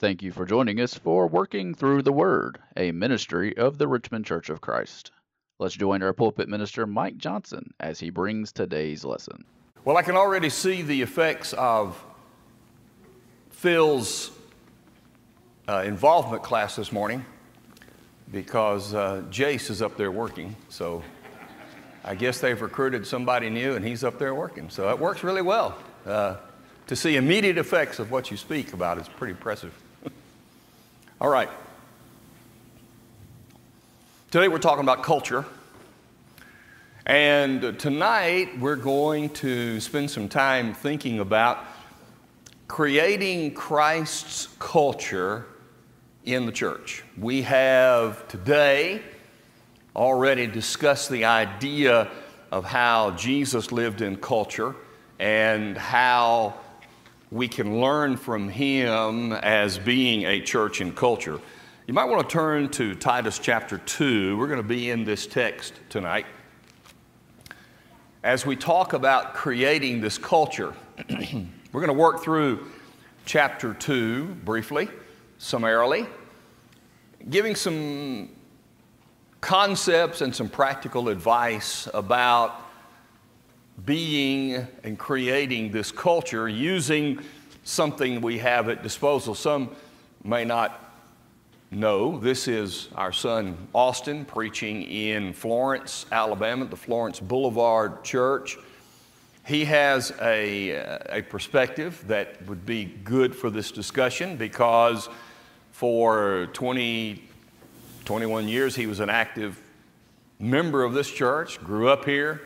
Thank you for joining us for Working Through the Word, a ministry of the Richmond Church of Christ. Let's join our pulpit minister, Mike Johnson, as he brings today's lesson. Well, I can already see the effects of Phil's uh, involvement class this morning because uh, Jace is up there working. So I guess they've recruited somebody new and he's up there working. So it works really well. Uh, to see immediate effects of what you speak about is pretty impressive. All right. Today we're talking about culture. And tonight we're going to spend some time thinking about creating Christ's culture in the church. We have today already discussed the idea of how Jesus lived in culture and how we can learn from him as being a church in culture. You might want to turn to Titus chapter 2. We're going to be in this text tonight. As we talk about creating this culture, we're going to work through chapter 2 briefly, summarily, giving some concepts and some practical advice about being and creating this culture using something we have at disposal. Some may not know this is our son Austin preaching in Florence, Alabama, the Florence Boulevard Church. He has a, a perspective that would be good for this discussion because for 20, 21 years he was an active member of this church, grew up here,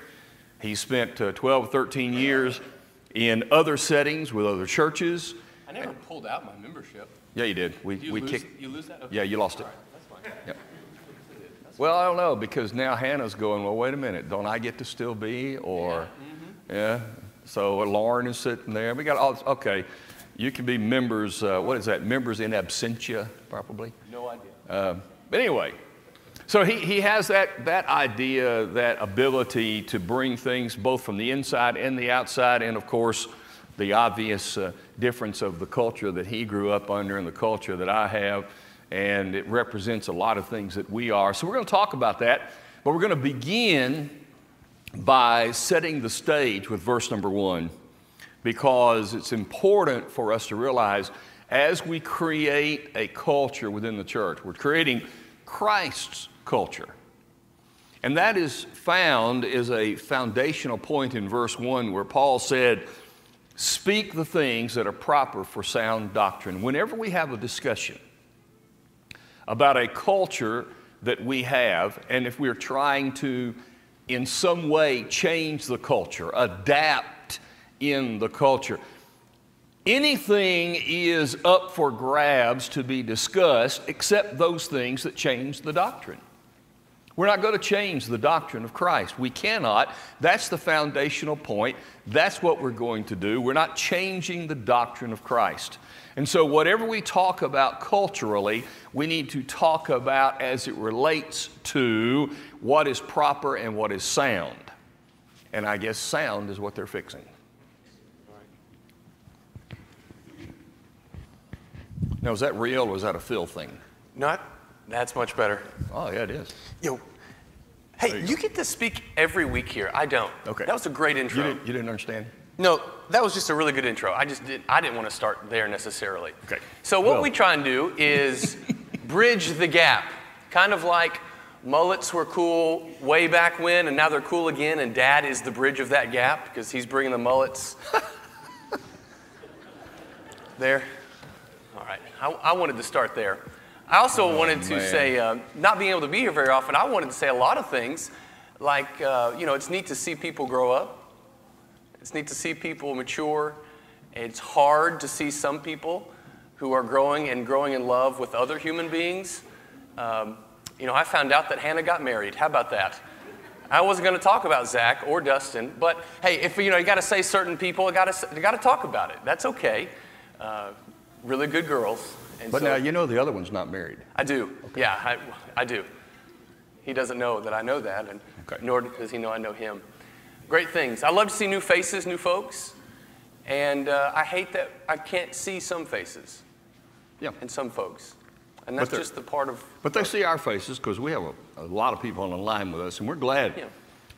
he spent uh, 12, 13 years in other settings with other churches. I never pulled out my membership. Yeah, you did. We, you we lose, kicked. You lose that? Okay. Yeah, you lost it. Right, that's fine. Yep. Well, I don't know because now Hannah's going. Well, wait a minute. Don't I get to still be? Or Yeah. yeah. So Lauren is sitting there. We got all. Okay, you can be members. Uh, what is that? Members in absentia, probably. No idea. Uh, but anyway, so he, he has that, that idea, that ability to bring things both from the inside and the outside, and of course, the obvious uh, difference of the culture that he grew up under and the culture that I have. And it represents a lot of things that we are. So we're going to talk about that, but we're going to begin by setting the stage with verse number one because it's important for us to realize as we create a culture within the church, we're creating Christ's culture. And that is found as a foundational point in verse 1 where Paul said, Speak the things that are proper for sound doctrine. Whenever we have a discussion about a culture that we have, and if we're trying to in some way change the culture, adapt in the culture, anything is up for grabs to be discussed except those things that change the doctrine. We're not going to change the doctrine of Christ. We cannot. That's the foundational point. That's what we're going to do. We're not changing the doctrine of Christ. And so, whatever we talk about culturally, we need to talk about as it relates to what is proper and what is sound. And I guess sound is what they're fixing. Now, is that real or is that a Phil thing? Not. That's much better. Oh, yeah, it is. Yo. Hey, you you, get to speak every week here. I don't. Okay. That was a great You intro. didn't, you didn't understand? No, that was just a really good intro. I just didn't, I didn't want to start there necessarily. Okay. So what Well- we try and do is bridge the gap, kind of like mullets were cool way back when, and now they're cool again. And Dad is the bridge of that gap because he's bringing the mullets. there. All right. I, I wanted to start there. I also wanted to man. say, uh, not being able to be here very often, I wanted to say a lot of things, like uh, you know, it's neat to see people grow up. It's neat to see people mature. It's hard to see some people who are growing and growing in love with other human beings. Um, you know, I found out that Hannah got married. How about that? I wasn't going to talk about Zach or Dustin, but hey, if you know, you got to say certain people, you got to you got to talk about it. That's okay. Uh, really good girls. And But so- now you know the other one's not married. I do. Yeah, I, I do. He doesn't know that I know that, and Okay. nor does he know I know him. Great things. I love to see new faces, new folks, and uh, I hate that I can't see some faces. Yeah. in some folks. And that's just the part of, But they see our faces because we have a, a lot of people on the line with us, and we're glad Yeah.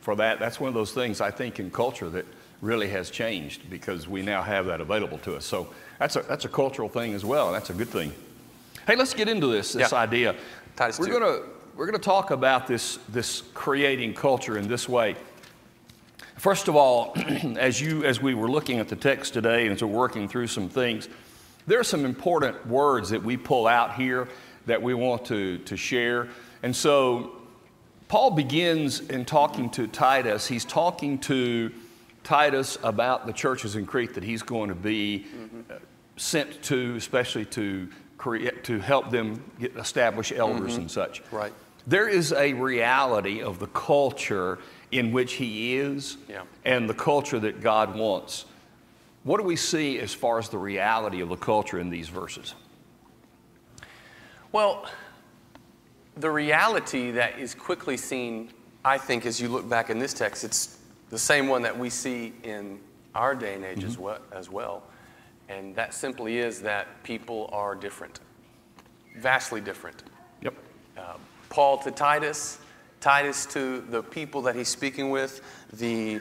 for that. That's one of those things I think in culture that really has changed because we now have that available to us. So that's a, that's a cultural thing as well, and that's a good thing. Hey, let's get into this, this Yeah. idea. Titus we're gonna we're gonna talk about this this creating culture in this way. First of all, as you as we were looking at the text today and as we're working through some things, there are some important words that we pull out here that we want to, to share. And so Paul begins in talking to Titus. He's talking to Titus about the churches in Crete that he's going to be uh, sent to, especially to create, to help them get, establish elders and such. Right. There is a reality of the culture in which he is Yeah. and the culture that God wants. What do we see as far as the reality of the culture in these verses? well, the reality that is quickly seen, I think, as you look back in this text, it's the same one that we see in our day and age as, mm-hmm. well, as well. And that simply is that people are different, vastly different. Yep. Uh, Paul to Titus, Titus to the people that he's speaking with, the,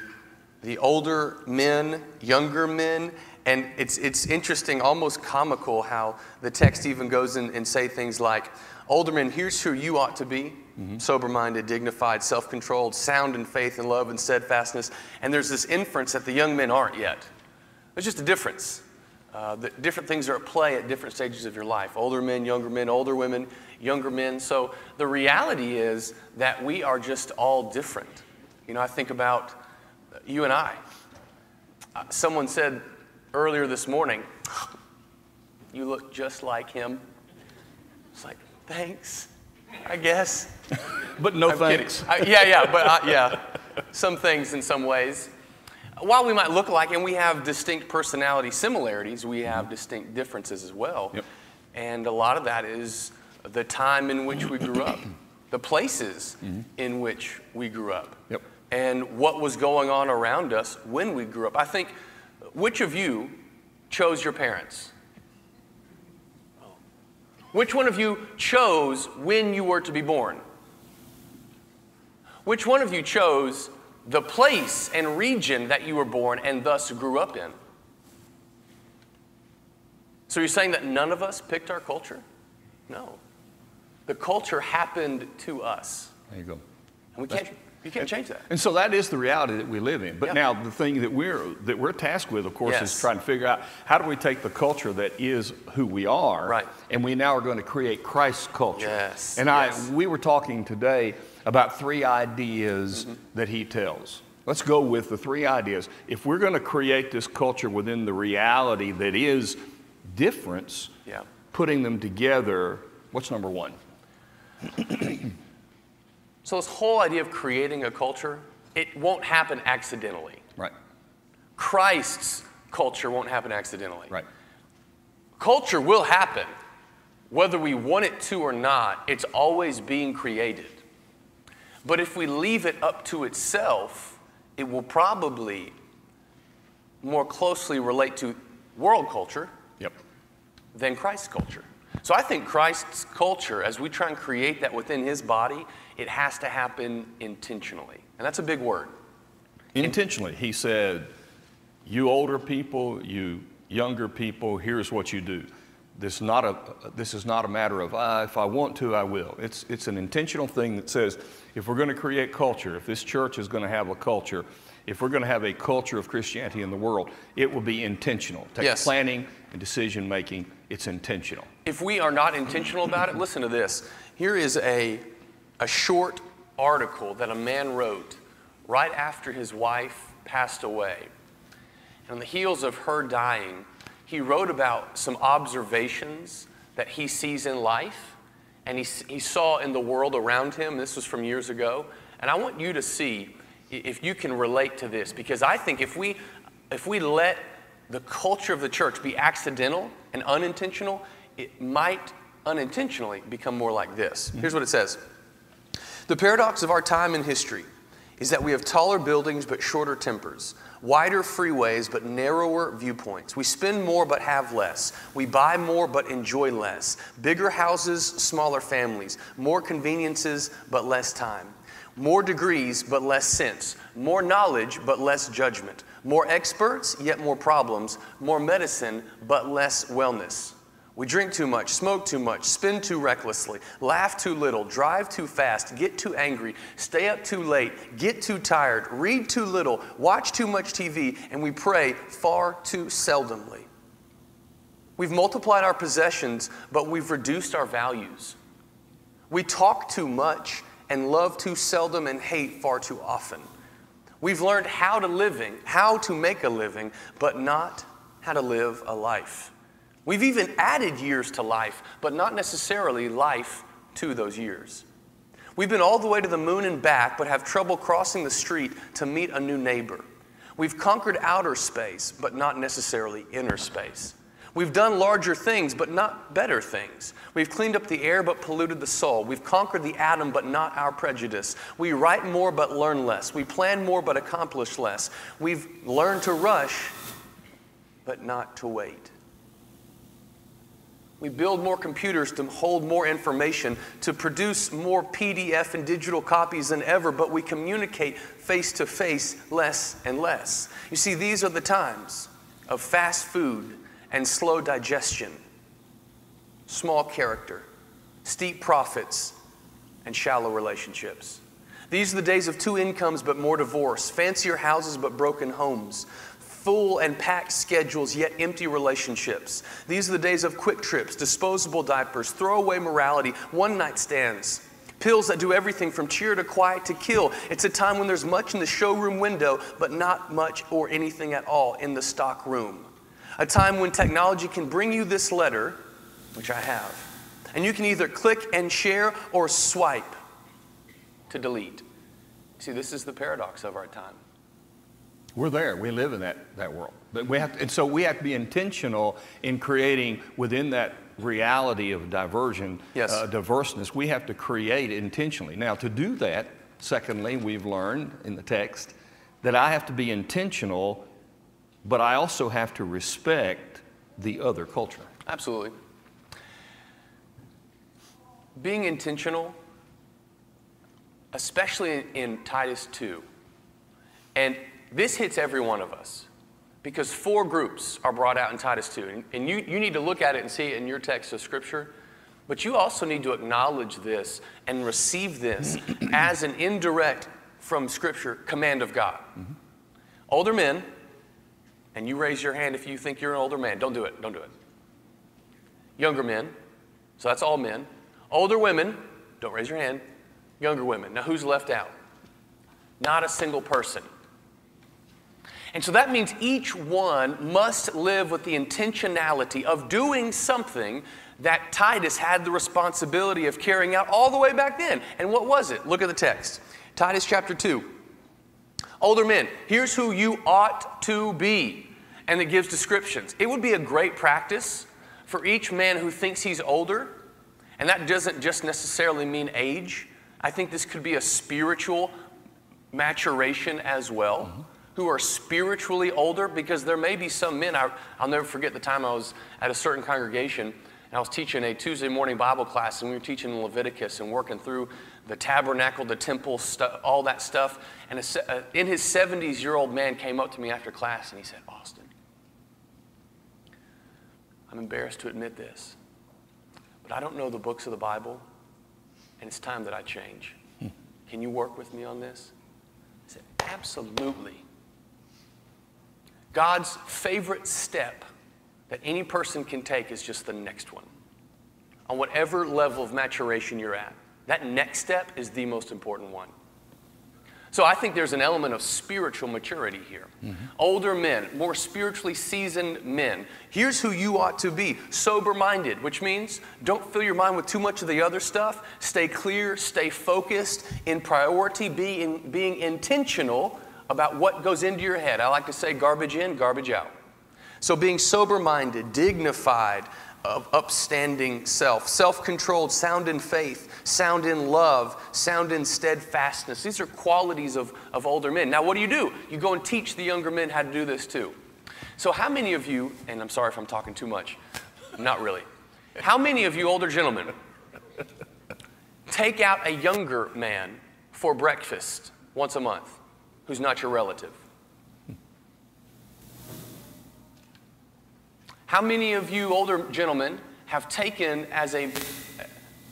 the older men, younger men. And it's, it's interesting, almost comical, how the text even goes in and say things like, older men, here's who you ought to be, sober-minded, dignified, self-controlled, sound in faith and love and steadfastness. And there's this inference that the young men aren't yet. There's just a difference. Uh, different things are at play at different stages of your life older men, younger men, older women, younger men. So the reality is that we are just all different. You know, I think about you and I. Uh, someone said earlier this morning, You look just like him. It's like, thanks, I guess. But no I'm thanks. I- yeah, yeah, but uh, yeah, some things in some ways. While we might look like, and we have distinct personality similarities, we have distinct differences as well. Yep. And a lot of that is the time in which we grew up, the places in which we grew up, Yep. and what was going on around us when we grew up. I think, which of you chose your parents? Which one of you chose when you were to be born? Which one of you chose the place and region that you were born and thus grew up in? So you're saying that none of us picked our culture? No. The culture happened to us. There you go. And we can't, you can't change that. And so that is the reality that we live in. But Yeah. now the thing that we're that we're tasked with, of course, Yes. is trying to figure out how do we take the culture that is who we are, Right. and we now are going to create Christ's culture. Yes, And yes. I we were talking today about three ideas Mm-hmm. that he tells. Let's go with the three ideas. If we're going to create this culture within the reality that is difference, Yeah. putting them together, what's number one? So this whole idea of creating a culture, it won't happen accidentally. Right. Christ's culture won't happen accidentally. Right. Culture will happen. Whether we want it to or not, it's always being created. But if we leave it up to itself, it will probably more closely relate to world culture Yep. than Christ's culture. So I think Christ's culture, as we try and create that within his body, it has to happen intentionally. And that's a big word. Intentionally, he said, You older people, you younger people, here's what you do. This, not a, this is not a matter of, ah, if I want to, I will. It's, it's an intentional thing that says, if we're going to create culture, if this church is going to have a culture, if we're going to have a culture of Christianity in the world, it will be intentional. Take Yes. planning and decision making, it's intentional. If we are not intentional about it, listen to this. Here is a, a short article that a man wrote right after his wife passed away. And on the heels of her dying, he wrote about some observations that he sees in life and he, he saw in the world around him. This was from years ago. And I want you to see if you can relate to this because I think if we, if we let the culture of the church be accidental and unintentional, it might unintentionally become more like this. Mm-hmm. Here's what it says The paradox of our time and history is that we have taller buildings but shorter tempers, wider freeways but narrower viewpoints. We spend more but have less. We buy more but enjoy less. Bigger houses, smaller families. More conveniences but less time. More degrees but less sense. More knowledge but less judgment. More experts yet more problems. More medicine but less wellness. We drink too much, smoke too much, spend too recklessly, laugh too little, drive too fast, get too angry, stay up too late, get too tired, read too little, watch too much TV, and we pray far too seldomly. We've multiplied our possessions, but we've reduced our values. We talk too much and love too seldom and hate far too often. We've learned how to living, how to make a living, but not how to live a life. We've even added years to life, but not necessarily life to those years. We've been all the way to the moon and back, but have trouble crossing the street to meet a new neighbor. We've conquered outer space, but not necessarily inner space. We've done larger things, but not better things. We've cleaned up the air, but polluted the soul. We've conquered the atom, but not our prejudice. We write more, but learn less. We plan more, but accomplish less. We've learned to rush, but not to wait. We build more computers to hold more information, to produce more PDF and digital copies than ever, but we communicate face to face less and less. You see, these are the times of fast food and slow digestion, small character, steep profits, and shallow relationships. These are the days of two incomes but more divorce, fancier houses but broken homes, full and packed schedules, yet empty relationships. These are the days of quick trips, disposable diapers, throwaway morality, one night stands. Pills that do everything from cheer to quiet to kill. It's a time when there's much in the showroom window, but not much or anything at all in the stock room. A time when technology can bring you this letter, which I have, and you can either click and share or swipe to delete. See, this is the paradox of our time. We're there. We live in that, that world. But we have to, and so we have to be intentional in creating within that reality of diversion, Yes. uh, diverseness. We have to create intentionally. Now, to do that, secondly, we've learned in the text that I have to be intentional, but I also have to respect the other culture. Absolutely. Being intentional, especially in, in Titus 2, and this hits every one of us because four groups are brought out in Titus 2. And, and you, you need to look at it and see it in your text of Scripture. But you also need to acknowledge this and receive this as an indirect from Scripture command of God. Mm-hmm. Older men, and you raise your hand if you think you're an older man. Don't do it. Don't do it. Younger men, so that's all men. Older women, don't raise your hand. Younger women. Now, who's left out? Not a single person. And so that means each one must live with the intentionality of doing something that Titus had the responsibility of carrying out all the way back then. And what was it? Look at the text Titus chapter 2. Older men, here's who you ought to be. And it gives descriptions. It would be a great practice for each man who thinks he's older, and that doesn't just necessarily mean age. I think this could be a spiritual maturation as well, mm-hmm. Who are spiritually older, because there may be some men. I, I'll never forget the time I was at a certain congregation, and I was teaching a Tuesday morning Bible class, and we were teaching Leviticus and working through the tabernacle, the temple, stu- all that stuff. And a, uh, in his 70s year old man came up to me after class, and he said, Austin, I'm embarrassed to admit this, but I don't know the books of the Bible, and it's time that I change. Can you work with me on this? I said, Absolutely. God's favorite step that any person can take is just the next one. On whatever level of maturation you're at, that next step is the most important one. So I think there's an element of spiritual maturity here. Mm-hmm. Older men, more spiritually seasoned men. Here's who you ought to be sober minded, which means don't fill your mind with too much of the other stuff. Stay clear, stay focused, in priority, be in, being intentional about what goes into your head. I like to say garbage in, garbage out. So being sober minded, dignified, of upstanding self, self controlled, sound in faith, sound in love, sound in steadfastness. These are qualities of, of older men. Now, what do you do? You go and teach the younger men how to do this too. So, how many of you, and I'm sorry if I'm talking too much, not really, how many of you older gentlemen take out a younger man for breakfast once a month who's not your relative? How many of you older gentlemen have taken as a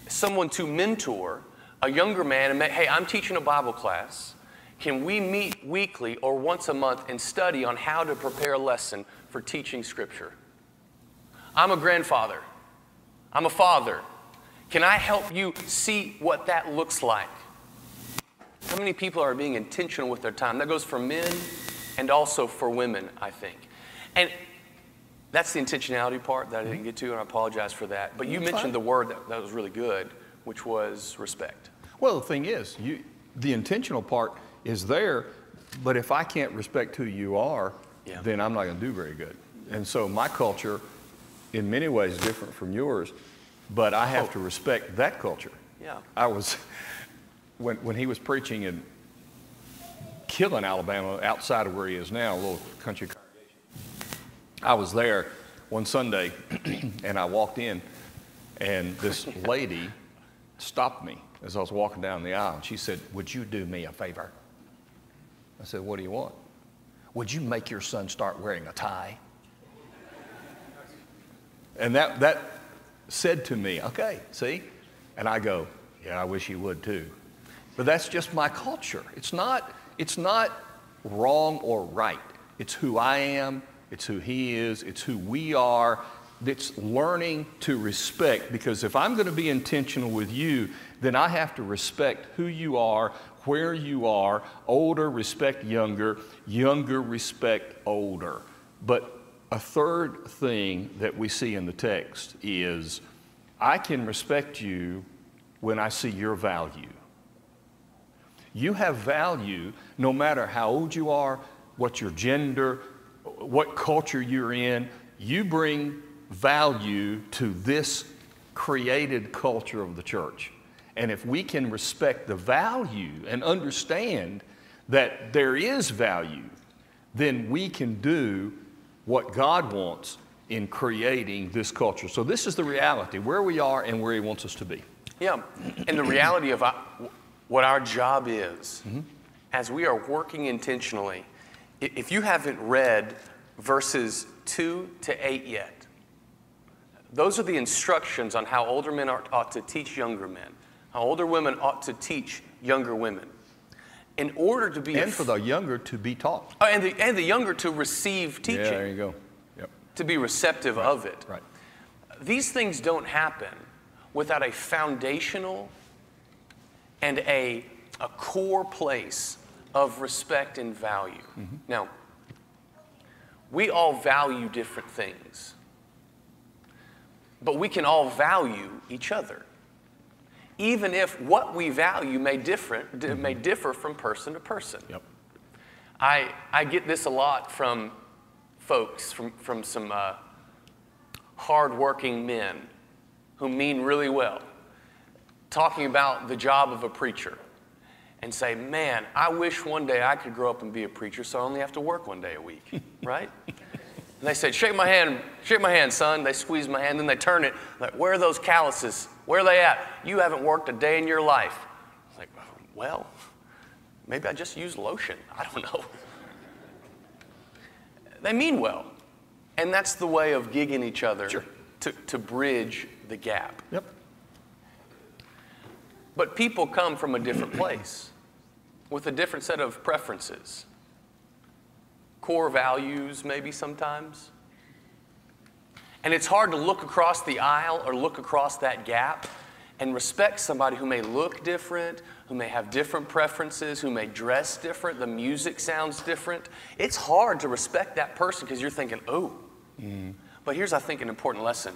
someone to mentor a younger man and say, hey, I'm teaching a Bible class. Can we meet weekly or once a month and study on how to prepare a lesson for teaching Scripture? I'm a grandfather. I'm a father. Can I help you see what that looks like? How many people are being intentional with their time? That goes for men and also for women, I think. And that's the intentionality part that I didn't mm-hmm. get to, and I apologize for that. But you That's mentioned fine. the word that, that was really good, which was respect. Well, the thing is, you, the intentional part is there, but if I can't respect who you are, Yeah. then I'm not going to do very good. And so my culture, in many ways, is different from yours, but I have oh. to respect that culture. Yeah. I was, when, when he was preaching in Killen Alabama outside of where he is now, a little country congregation, I was there one Sunday and I walked in and this lady stopped me as I was walking down the aisle and she said, Would you do me a favor? I said, What do you want? Would you make your son start wearing a tie? And that, that said to me, okay, see? And I go, yeah, I wish he would too. But that's just my culture. It's not, it's not wrong or right. It's who I am, it's who he is, it's who we are. It's learning to respect because if I'm going to be intentional with you, then I have to respect who you are, where you are. Older, respect younger. Younger, respect older. But a third thing that we see in the text is I can respect you when I see your value. You have value no matter how old you are, what your gender, what culture you're in. You bring value to this created culture of the church. And if we can respect the value and understand that there is value, then we can do what God wants in creating this culture. So, this is the reality where we are and where He wants us to be. Yeah, and the reality of our, what our job is, mm-hmm. as we are working intentionally, if you haven't read verses 2 to 8 yet, those are the instructions on how older men are, ought to teach younger men, how older women ought to teach younger women. In order to be, And for the younger to be taught. oh, and, the, and the younger to receive teaching, Yeah, there you go. Yep. to be receptive of it. Right. These things don't happen without a foundational and a, a core place of respect and value. Now, we all value different things, but we can all value each other. Even if what we value may, different, d- may differ from person to person. Yep. I, I get this a lot from folks, from, from some uh, hardworking men who mean really well, talking about the job of a preacher and say, Man, I wish one day I could grow up and be a preacher so I only have to work one day a week, right? And they said, Shake my hand, shake my hand, son. They squeeze my hand, then they turn it, like, Where are those calluses? Where are they at? You haven't worked a day in your life. It's like, Well, maybe I just use lotion. I don't know. They mean well. And that's the way of gigging each other Sure. to, to bridge the gap. Yep. But people come from a different place with a different set of preferences, core values, maybe sometimes. And it's hard to look across the aisle or look across that gap and respect somebody who may look different, who may have different preferences, who may dress different, the music sounds different. It's hard to respect that person because you're thinking, oh. Mm-hmm. But here's, I think, an important lesson.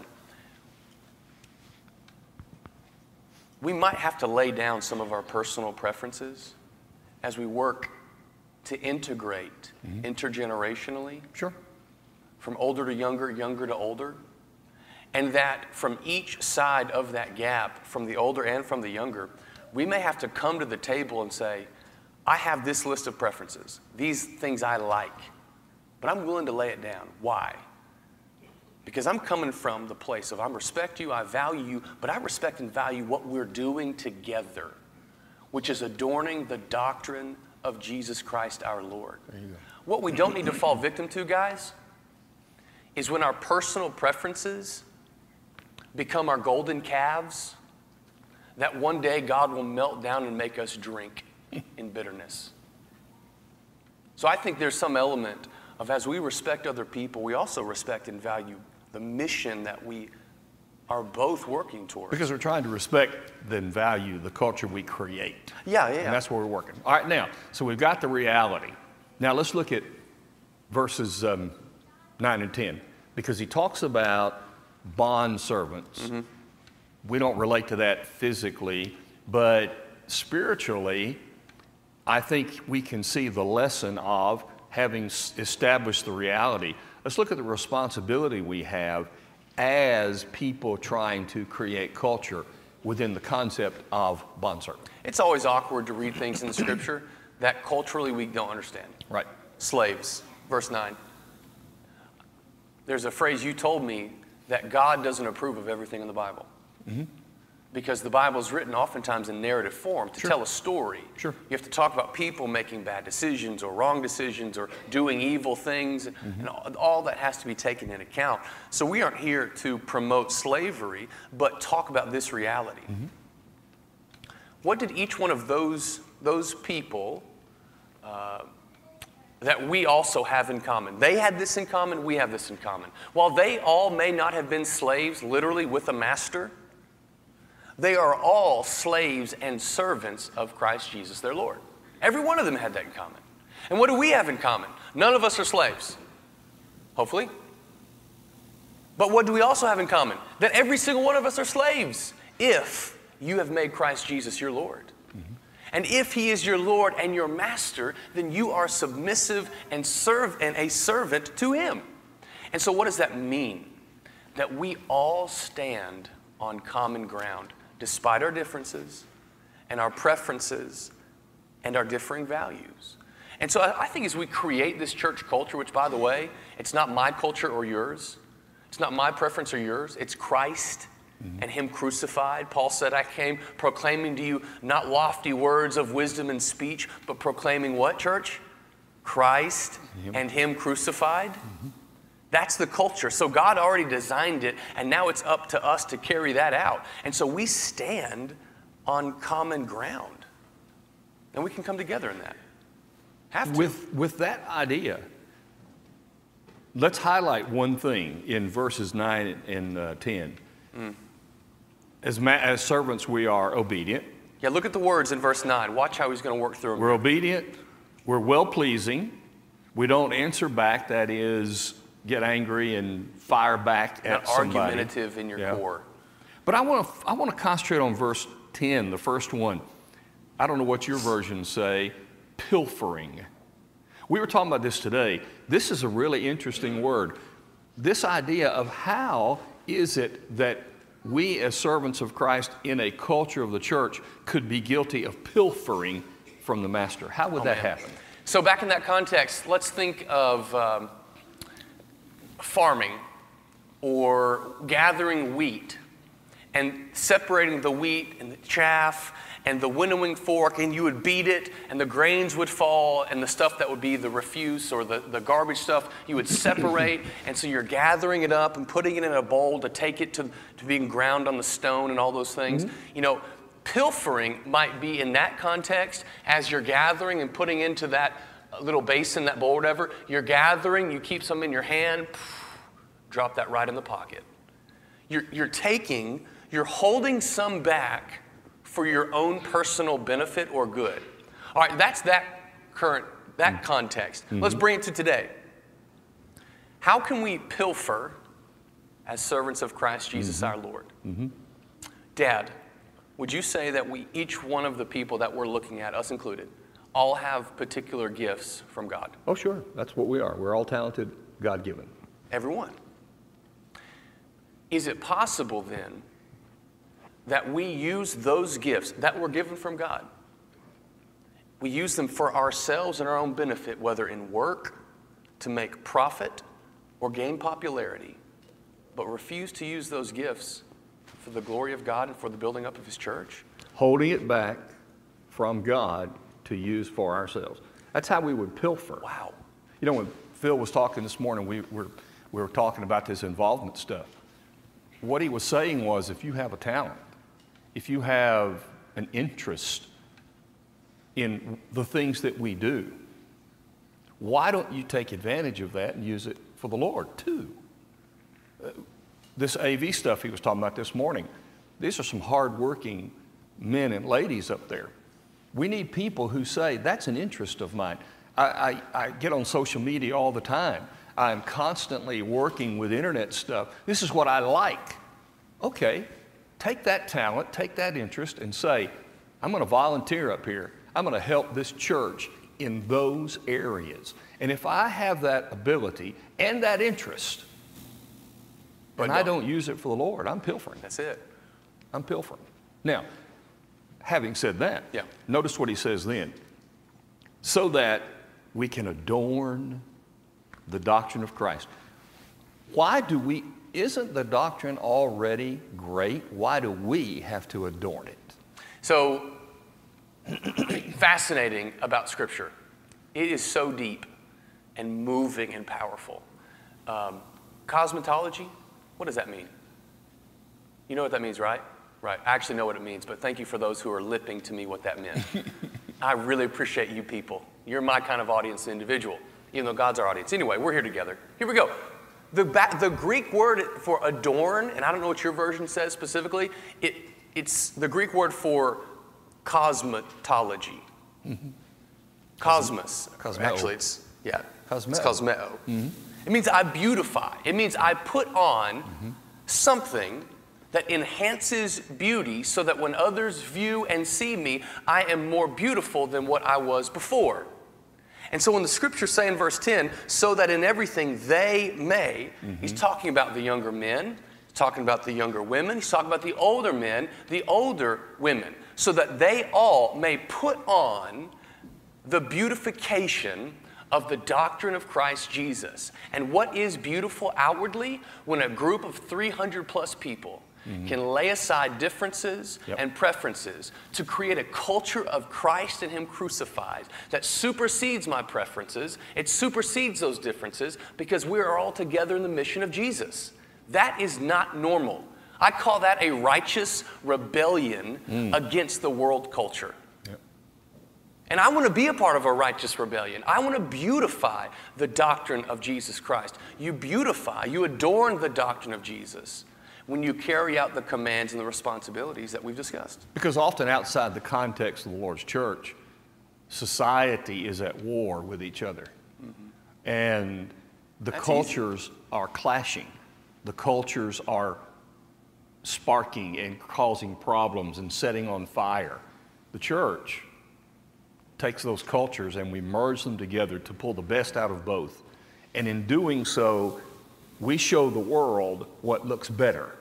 We might have to lay down some of our personal preferences as we work to integrate mm-hmm. intergenerationally Sure. from older to younger, younger to older. And that from each side of that gap, from the older and from the younger, we may have to come to the table and say, I have this list of preferences, these things I like, but I'm willing to lay it down. Why? Because I'm coming from the place of I respect you, I value you, but I respect and value what we're doing together, which is adorning the doctrine of Jesus Christ our Lord. What we don't need to fall victim to, guys, is when our personal preferences become our golden calves, that one day God will melt down and make us drink in bitterness. So I think there's some element of as we respect other people, we also respect and value the mission that we are both working towards. Because we're trying to respect and value the culture we create. Yeah, yeah. And that's where we're working. All right, now, so we've got the reality. Now let's look at verses um, 9 and 10, because he talks about bond servants. Mm-hmm. We don't relate to that physically, but spiritually, I think we can see the lesson of having established the reality. Let's look at the responsibility we have as people trying to create culture within the concept of bondservant. It's always awkward to read things in the scripture that culturally we don't understand. Right. Slaves, verse 9. There's a phrase you told me that God doesn't approve of everything in the Bible. Mm-hmm because the Bible is written oftentimes in narrative form to sure. tell a story. Sure. You have to talk about people making bad decisions or wrong decisions or doing evil things, mm-hmm. and all, all, that has to be taken into account. So we aren't here to promote slavery, but talk about this reality. Mm-hmm. What did each one of those, those people uh, that we also have in common? They had this in common, we have this in common. While they all may not have been slaves, literally with a master, they are all slaves and servants of Christ Jesus, their Lord. Every one of them had that in common. And what do we have in common? None of us are slaves. Hopefully. But what do we also have in common? That every single one of us are slaves if you have made Christ Jesus your Lord. Mm-hmm. And if he is your Lord and your master, then you are submissive and serve and a servant to him. And so what does that mean? That we all stand on common ground despite our differences and our preferences and our differing values. And so I think as we create this church culture, which by the way, it's not my culture or yours, it's not my preference or yours, it's Christ mm-hmm. and Him crucified. Paul said, I came proclaiming to you not lofty words of wisdom and speech, but proclaiming what, church? Christ mm-hmm. and Him crucified. Mm-hmm. That's the culture. So God already designed it, and now it's up to us to carry that out. And so we stand on common ground. And we can come together in that. Have to. With, with that idea, let's highlight one thing in verses 9 and uh, 10. Mm. As, ma- as servants, we are obedient. Yeah, look at the words in verse 9. Watch how he's going to work through them. We're obedient. We're well pleasing. We don't answer back, that is, get angry and fire back at somebody. argumentative in your yeah. core. But I want to I want to concentrate on verse 10, the first one. I don't know what your versions say, pilfering. We were talking about this today. This is a really interesting word. This idea of how is it that we as servants of Christ in a culture of the church could be guilty of pilfering from the master. How would oh, that man. happen? So, back in that context, let's think of um, farming or gathering wheat and separating the wheat and the chaff and the winnowing fork, and you would beat it, and the grains would fall, and the stuff that would be the refuse or the, the garbage stuff, you would separate. and so you're gathering it up and putting it in a bowl to take it to, to being ground on the stone and all those things. Mm-hmm. You know, pilfering might be in that context as you're gathering and putting into that little basin, that bowl, whatever, you're gathering, you keep some in your hand, drop that right in the pocket. You're, you're taking, you're holding some back for your own personal benefit or good. All right, that's that current, that mm-hmm. context. Mm-hmm. Let's bring it to today. How can we pilfer as servants of Christ Jesus mm-hmm. our Lord? Mm-hmm. Dad, would you say that we, each one of the people that we're looking at, us included, all have particular gifts from God. Oh, sure. That's what we are. We're all talented, God given. Everyone. is it possible then that we use those gifts that were given from God? We use them for ourselves and our own benefit, whether in work, to make profit, or gain popularity, but refuse to use those gifts for the glory of God and for the building up of His church? Holding it back from God to use for ourselves. That's how we would pilfer. Wow. You know, when Phil was talking this morning, we were, we were talking about this involvement stuff. What he was saying was if you have a talent, if you have an interest in the things that we do, why don't you take advantage of that and use it for the Lord too? Uh, this AV stuff he was talking about this morning, these are some hardworking men and ladies up there. We need people who say, That's an interest of mine. I, I, I get on social media all the time. I'm constantly working with internet stuff. This is what I like. Okay, take that talent, take that interest, and say, I'm going to volunteer up here. I'm going to help this church in those areas. And if I have that ability and that interest, but I don't use it for the Lord, I'm pilfering. That's it. I'm pilfering. Now, having said that, yeah. notice what he says then. So that we can adorn the doctrine of Christ. Why do we, isn't the doctrine already great? Why do we have to adorn it? So, fascinating about Scripture. It is so deep and moving and powerful. Um, cosmetology, what does that mean? You know what that means, right? Right. I actually know what it means, but thank you for those who are lipping to me what that meant. I really appreciate you people. You're my kind of audience individual, even though God's our audience. Anyway, we're here together. Here we go. The, ba- the Greek word for adorn, and I don't know what your version says specifically, it, it's the Greek word for cosmetology. Mm-hmm. Cosmos. Cosmeo. Actually, it's, yeah, Cosmeo. it's cosmeo. Mm-hmm. It means I beautify. It means I put on mm-hmm. something that enhances beauty so that when others view and see me, I am more beautiful than what I was before. And so when the scriptures say in verse 10, so that in everything they may, mm-hmm. he's talking about the younger men, he's talking about the younger women, he's talking about the older men, the older women, so that they all may put on the beautification of the doctrine of Christ Jesus. And what is beautiful outwardly when a group of 300 plus people mm-hmm. can lay aside differences yep. and preferences to create a culture of Christ and Him crucified that supersedes my preferences, it supersedes those differences because we are all together in the mission of Jesus. That is not normal. I call that a righteous rebellion mm. against the world culture. And I want to be a part of a righteous rebellion. I want to beautify the doctrine of Jesus Christ. You beautify, you adorn the doctrine of Jesus when you carry out the commands and the responsibilities that we've discussed. Because often outside the context of the Lord's church, society is at war with each other. Mm-hmm. And the That's cultures easy. are clashing. The cultures are sparking and causing problems and setting on fire. The church takes those cultures and we merge them together to pull the best out of both. And in doing so, we show the world what looks better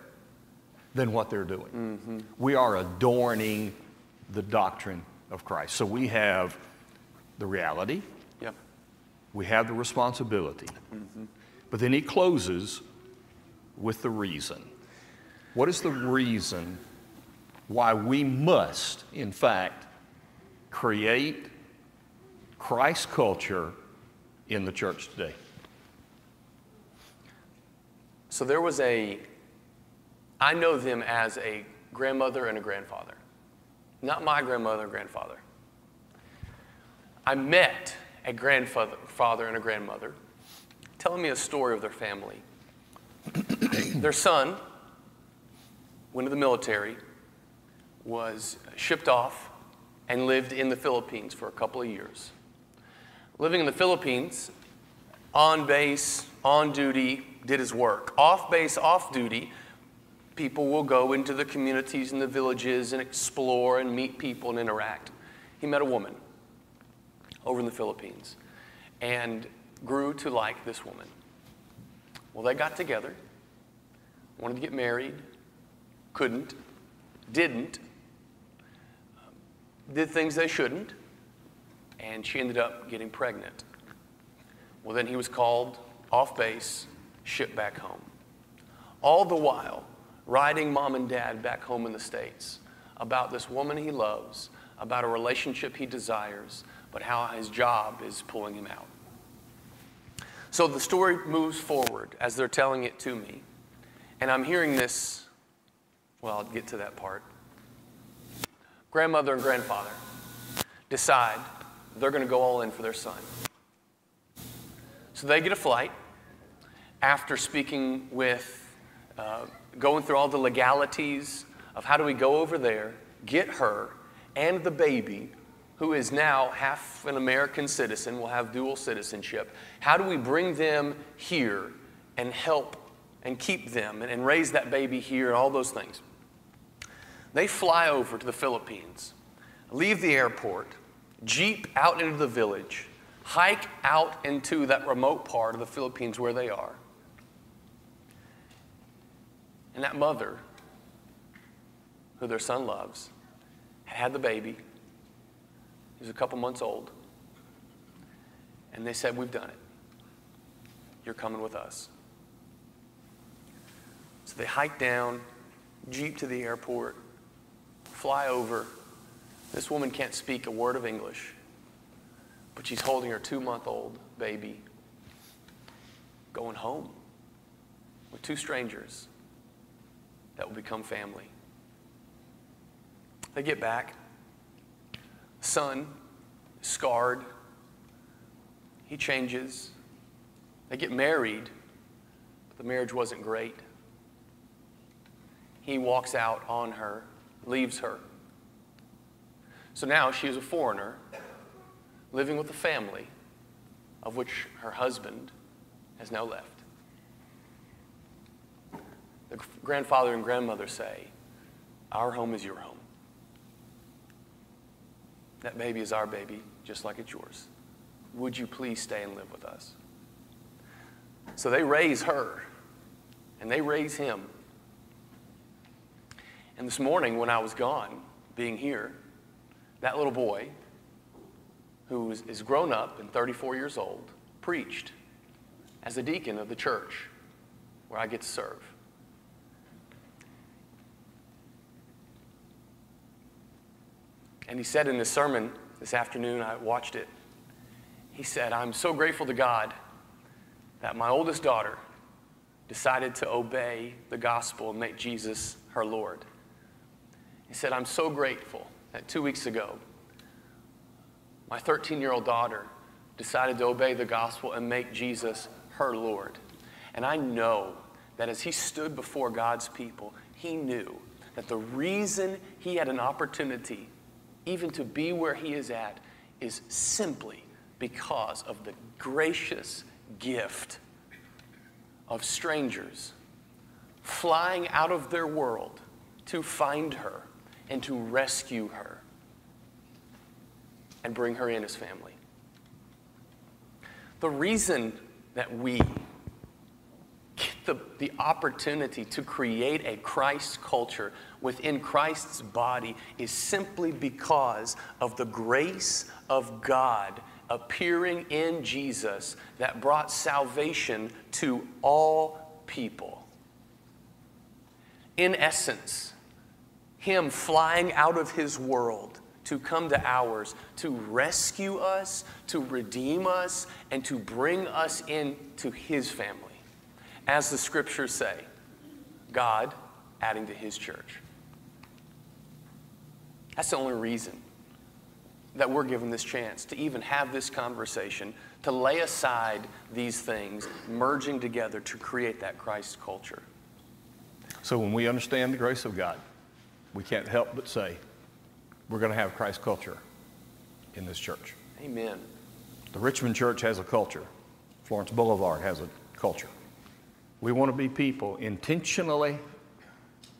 than what they're doing. Mm-hmm. We are adorning the doctrine of Christ. So we have the reality, yep. we have the responsibility. Mm-hmm. But then he closes with the reason. What is the reason why we must, in fact, create Christ culture in the church today? So there was a, I know them as a grandmother and a grandfather. Not my grandmother and grandfather. I met a grandfather father and a grandmother telling me a story of their family. their son went to the military, was shipped off, and lived in the Philippines for a couple of years. Living in the Philippines, on base, on duty, did his work. Off base, off duty, people will go into the communities and the villages and explore and meet people and interact. He met a woman over in the Philippines and grew to like this woman. Well, they got together, wanted to get married, couldn't, didn't, did things they shouldn't, and she ended up getting pregnant. Well, then he was called off base, shipped back home. All the while, writing mom and dad back home in the States about this woman he loves, about a relationship he desires, but how his job is pulling him out. So the story moves forward as they're telling it to me. And I'm hearing this, well, I'll get to that part. Grandmother and grandfather decide they're going to go all in for their son. So they get a flight after speaking with, uh, going through all the legalities of how do we go over there, get her and the baby, who is now half an American citizen, will have dual citizenship. How do we bring them here and help and keep them and, and raise that baby here and all those things? They fly over to the Philippines, leave the airport, jeep out into the village, hike out into that remote part of the Philippines where they are. And that mother, who their son loves, had had the baby. He was a couple months old. And they said, We've done it. You're coming with us. So they hike down, jeep to the airport, fly over. This woman can't speak a word of English, but she's holding her two month old baby, going home with two strangers that will become family. They get back. Son, scarred. He changes. They get married, but the marriage wasn't great. He walks out on her, leaves her. So now she is a foreigner living with a family of which her husband has now left. The grandfather and grandmother say, Our home is your home. That baby is our baby, just like it's yours. Would you please stay and live with us? So they raise her and they raise him. And this morning, when I was gone, being here, that little boy, who is, grown up and 34 years old, preached as a deacon of the church where I get to serve. And he said in his sermon this afternoon, I watched it, he said, I'm so grateful to God that my oldest daughter decided to obey the gospel and make Jesus her Lord. He said, I'm so grateful that two weeks ago, my 13 year old daughter decided to obey the gospel and make Jesus her Lord. And I know that as he stood before God's people, he knew that the reason he had an opportunity even to be where he is at, is simply because of the gracious gift of strangers flying out of their world to find her and to rescue her and bring her in as family. The reason that we get the, the opportunity to create a Christ culture within Christ's body is simply because of the grace of God appearing in Jesus that brought salvation to all people. In essence, Him flying out of His world to come to ours, to rescue us, to redeem us, and to bring us into His family. As the scriptures say, God adding to His church. That's the only reason that we're given this chance to even have this conversation, to lay aside these things, merging together to create that Christ culture. So when we understand the grace of God, we can't help but say, we're going to have Christ culture in this church. Amen. The Richmond church has a culture. Florence Boulevard has a culture. We want to be people intentionally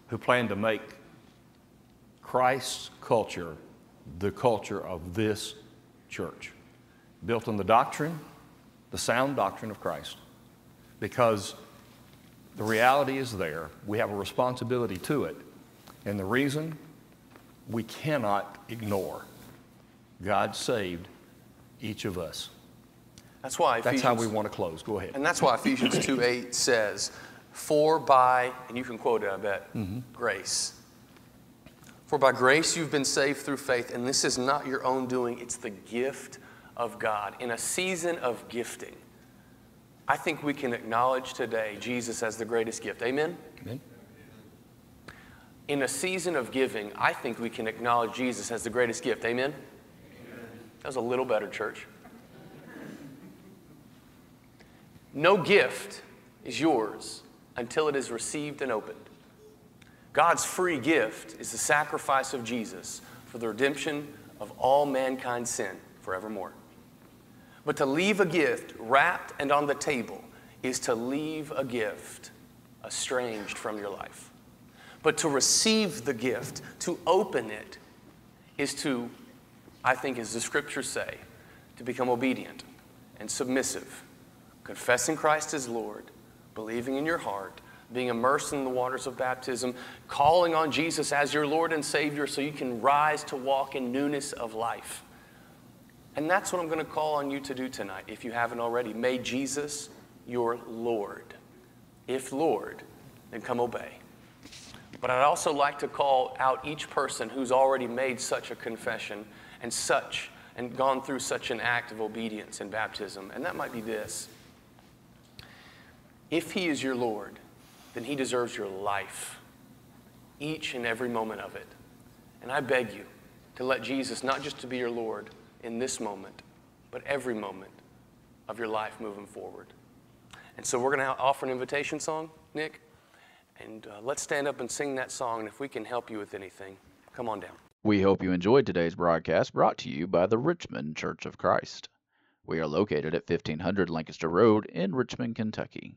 who plan to make Christ's culture the culture of this church, built on the doctrine, the sound doctrine of Christ. Because The reality is there. We have a responsibility to it. And the reason we cannot ignore God saved each of us. That's why That's how we want to close. Go ahead. and that's why Ephesians 2 8 says, For by, and you can quote it, I bet, mm-hmm. grace. For by grace you've been saved through faith, and this is not your own doing, it's the gift of God. In a season of gifting, I think we can acknowledge today Jesus as the greatest gift. Amen? Amen. In a season of giving, I think we can acknowledge Jesus as the greatest gift. Amen? That was a little better, church. No gift is yours until it is received and opened. God's free gift is the sacrifice of Jesus for the redemption of all mankind's sin forevermore. But to leave a gift wrapped and on the table is to leave a gift estranged from your life. But to receive the gift, to open it, is to, I think, as the scriptures say, to become obedient and submissive, confessing Christ as Lord, believing in your heart, being immersed in the waters of baptism, calling on Jesus as your Lord and Savior so you can rise to walk in newness of life. And that's what I'm going to call on you to do tonight, if you haven't already. May Jesus your Lord. If Lord, then come obey. But I'd also like to call out each person who's already made such a confession and such and gone through such an act of obedience in baptism. And that might be this. If he is your Lord, then he deserves your life, each and every moment of it. And I beg you to let Jesus not just to be your Lord in this moment, but every moment of your life moving forward. And so we're going to offer an invitation song, Nick. And uh, let's stand up and sing that song. And if we can help you with anything, come on down. We hope you enjoyed today's broadcast brought to you by the Richmond Church of Christ. We are located at 1500 Lancaster Road in Richmond, Kentucky.